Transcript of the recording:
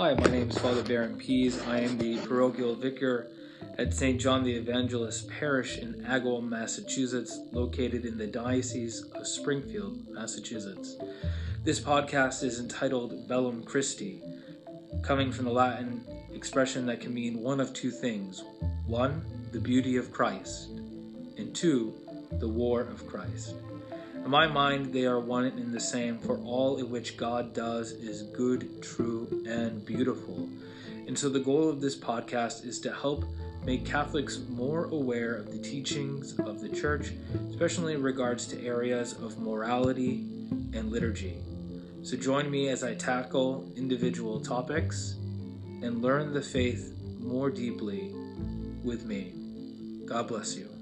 Hi, my name is Father Baron Pease. I am the parochial vicar at St. John the Evangelist Parish in Agawam, Massachusetts, located in the Diocese of Springfield, Massachusetts. This podcast is entitled Bellum Christi, coming from the Latin expression that can mean one of two things one, the beauty of Christ, and two, the war of Christ. In my mind, they are one and the same, for all in which God does is good, true, and beautiful. And so, the goal of this podcast is to help make Catholics more aware of the teachings of the Church, especially in regards to areas of morality and liturgy. So, join me as I tackle individual topics and learn the faith more deeply with me. God bless you.